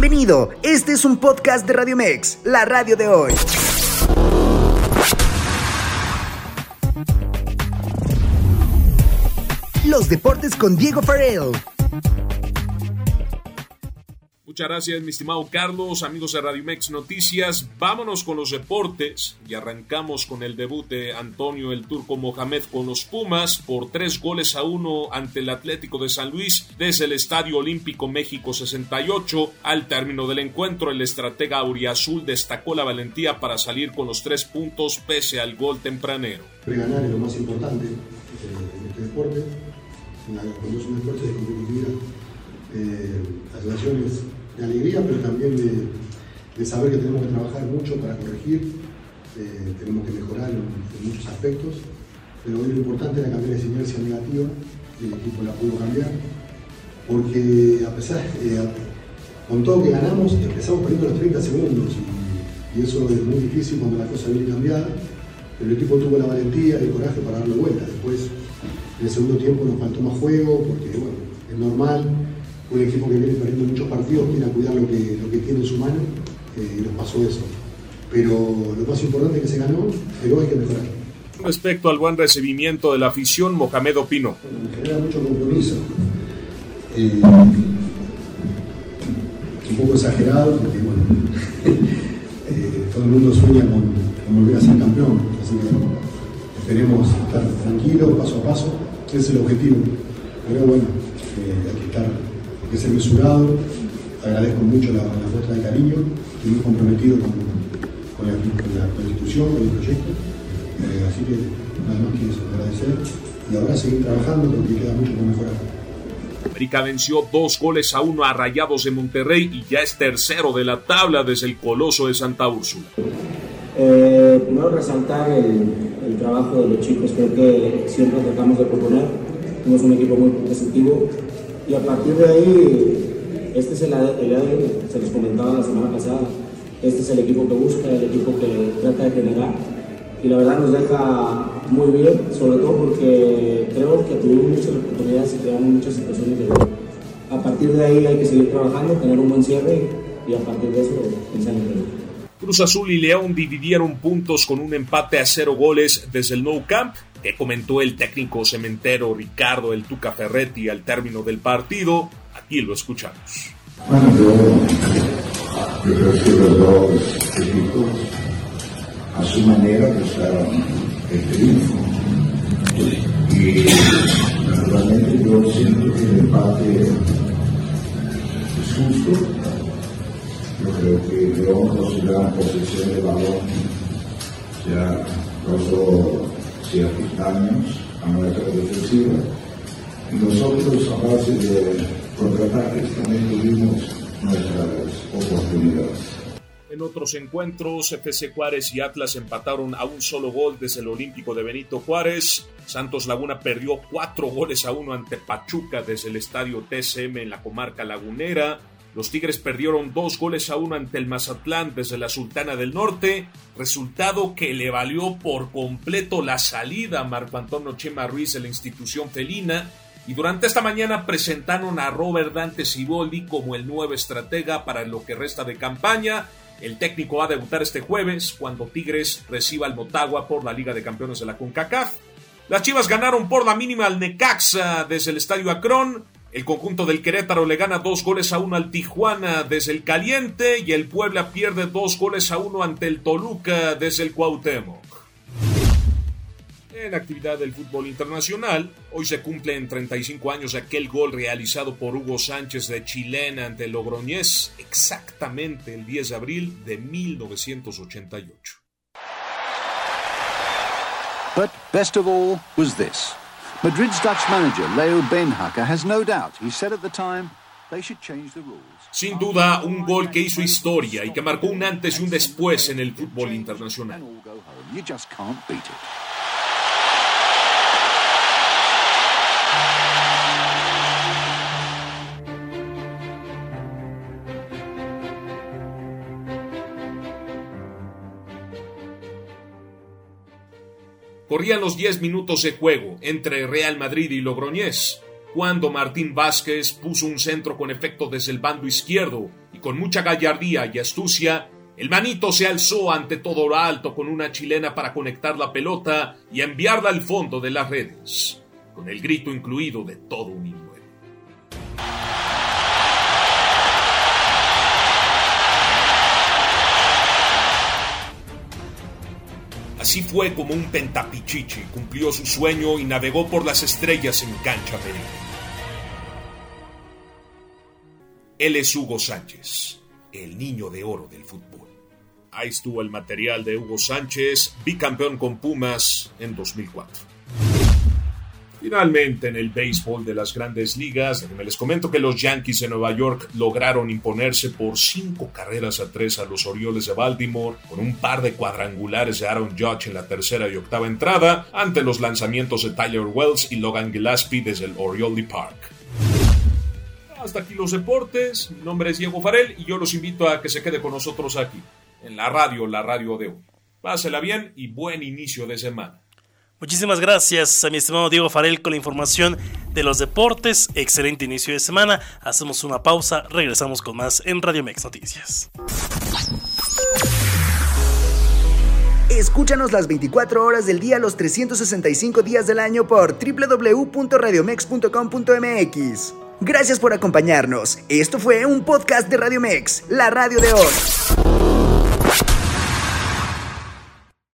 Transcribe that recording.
Bienvenido, este es un podcast de Radio Mex, la radio de hoy. Los deportes con Diego Farrell. Muchas gracias, mi estimado Carlos, amigos de Radio Mex Noticias. Vámonos con los deportes y arrancamos con el debut de Antonio el Turco Mohamed con los Pumas por tres goles a uno ante el Atlético de San Luis desde el Estadio Olímpico México 68. Al término del encuentro, el estratega Auriazul destacó la valentía para salir con los tres puntos pese al gol tempranero. Ganar es lo más importante eh, en este deporte. Cuando es un deporte de competitividad, eh, las relaciones de alegría, pero también de, saber que tenemos que trabajar mucho para corregir, eh, tenemos que mejorar en, muchos aspectos, pero hoy lo importante era cambiar esa inercia negativa, el equipo la pudo cambiar, porque a pesar, eh, con todo que ganamos, empezamos perdiendo los 30 segundos, y, eso es muy difícil cuando la cosa viene cambiada, pero el equipo tuvo la valentía y el coraje para darle vuelta. Después, en el segundo tiempo nos faltó más juego, porque bueno, es normal, un equipo que viene perdiendo muchos partidos quiere cuidar lo que, lo que tiene en su mano eh, y nos pasó eso. Pero lo más importante es que se ganó, pero hay que mejorar. Respecto al buen recibimiento de la afición, Mohamed Opino. Genera mucho compromiso. Eh, un poco exagerado, porque bueno, eh, todo el mundo sueña con, volver a ser campeón. Así que esperemos estar tranquilos, paso a paso. Ese es el objetivo. Pero bueno, hay que estar que ser mesurado. Agradezco mucho la, la muestra de cariño, estoy muy comprometido con, con, la, institución, con el proyecto. Eh, así que nada más quiero agradecer y ahora seguir trabajando porque queda mucho por mejorar. América venció dos goles a uno a Rayados de Monterrey y ya es tercero de la tabla desde el Coloso de Santa Úrsula. Eh, primero resaltar el, el, trabajo de los chicos, creo que siempre tratamos de proponer, somos un equipo muy positivo, y a partir de ahí, este es el, el se les comentaba la semana pasada, este es el equipo que busca, el equipo que trata de generar. Y la verdad nos deja muy bien, sobre todo porque creo que tuvimos muchas oportunidades y creamos muchas situaciones de gol. A partir de ahí hay que seguir trabajando, tener un buen cierre y a partir de eso pensar en el Cruz Azul y León dividieron puntos con un empate a cero goles desde el Nou Camp que comentó el técnico cementero Ricardo El Tuca Ferretti al término del partido. Aquí lo escuchamos. Bueno, yo, creo que los dos equipos a su manera buscaron el triunfo. Y naturalmente yo siento que el empate es justo. Yo creo que León con su gran posesión de balón ya causó ciertos daños a nuestra defensiva. Nosotros, a base de contraataques, también tuvimos nuestras oportunidades. En otros encuentros, FC Juárez y Atlas empataron a un solo gol desde el Olímpico de Benito Juárez. Santos Laguna perdió cuatro goles a uno ante Pachuca desde el estadio TCM en la comarca lagunera. Los Tigres perdieron dos goles a uno ante el Mazatlán desde la Sultana del Norte, resultado que le valió por completo la salida a Marco Antonio Chema Ruiz de la institución felina. Y durante esta mañana presentaron a Robert Dante Siboldi como el nuevo estratega para lo que resta de campaña. El técnico va a debutar este jueves cuando Tigres reciba al Motagua por la Liga de Campeones de la CONCACAF. Las Chivas ganaron por la mínima al Necaxa desde el Estadio Akron. El conjunto del Querétaro le gana dos goles a uno al Tijuana desde el Caliente y el Puebla pierde dos goles a uno ante el Toluca desde el Cuauhtémoc. En actividad del fútbol internacional, hoy se cumple en 35 años aquel gol realizado por Hugo Sánchez de Chilena ante el Logroñés, exactamente el 10 de abril de 1988. But best of all was this. Madrid's Dutch manager Leo Beenhakker has no doubt. He said at the time they should change the rules. Sin duda, un gol que hizo historia y que marcó un antes y un después en el fútbol internacional. Corrían los 10 minutos de juego entre Real Madrid y Logroñés, cuando Martín Vázquez puso un centro con efecto desde el bando izquierdo y con mucha gallardía y astucia, el manito se alzó ante todo lo alto con una chilena para conectar la pelota y enviarla al fondo de las redes, con el grito incluido de todo un inmueble. Así fue como un pentapichichi cumplió su sueño y navegó por las estrellas en cancha peregrina. Él es Hugo Sánchez, el niño de oro del fútbol. Ahí estuvo el material de Hugo Sánchez, bicampeón con Pumas en 2004. Finalmente, en el béisbol de las grandes ligas, me les comento que los Yankees de Nueva York lograron imponerse por cinco carreras a tres a los Orioles de Baltimore, con un par de cuadrangulares de Aaron Judge en la tercera y octava entrada, ante los lanzamientos de Tyler Wells y Logan Gillespie desde el Oriole Park. Hasta aquí los deportes, mi nombre es Diego Farel y yo los invito a que se quede con nosotros aquí, en la radio, la radio de hoy. Pásela bien y buen inicio de semana. Muchísimas gracias a mi estimado Diego Farel con la información de los deportes. Excelente inicio de semana. Hacemos una pausa, regresamos con más en Radio Mex Noticias. Escúchanos las 24 horas del día, los 365 días del año por www.radiomex.com.mx. Gracias por acompañarnos. Esto fue un podcast de Radio Mex, la radio de hoy.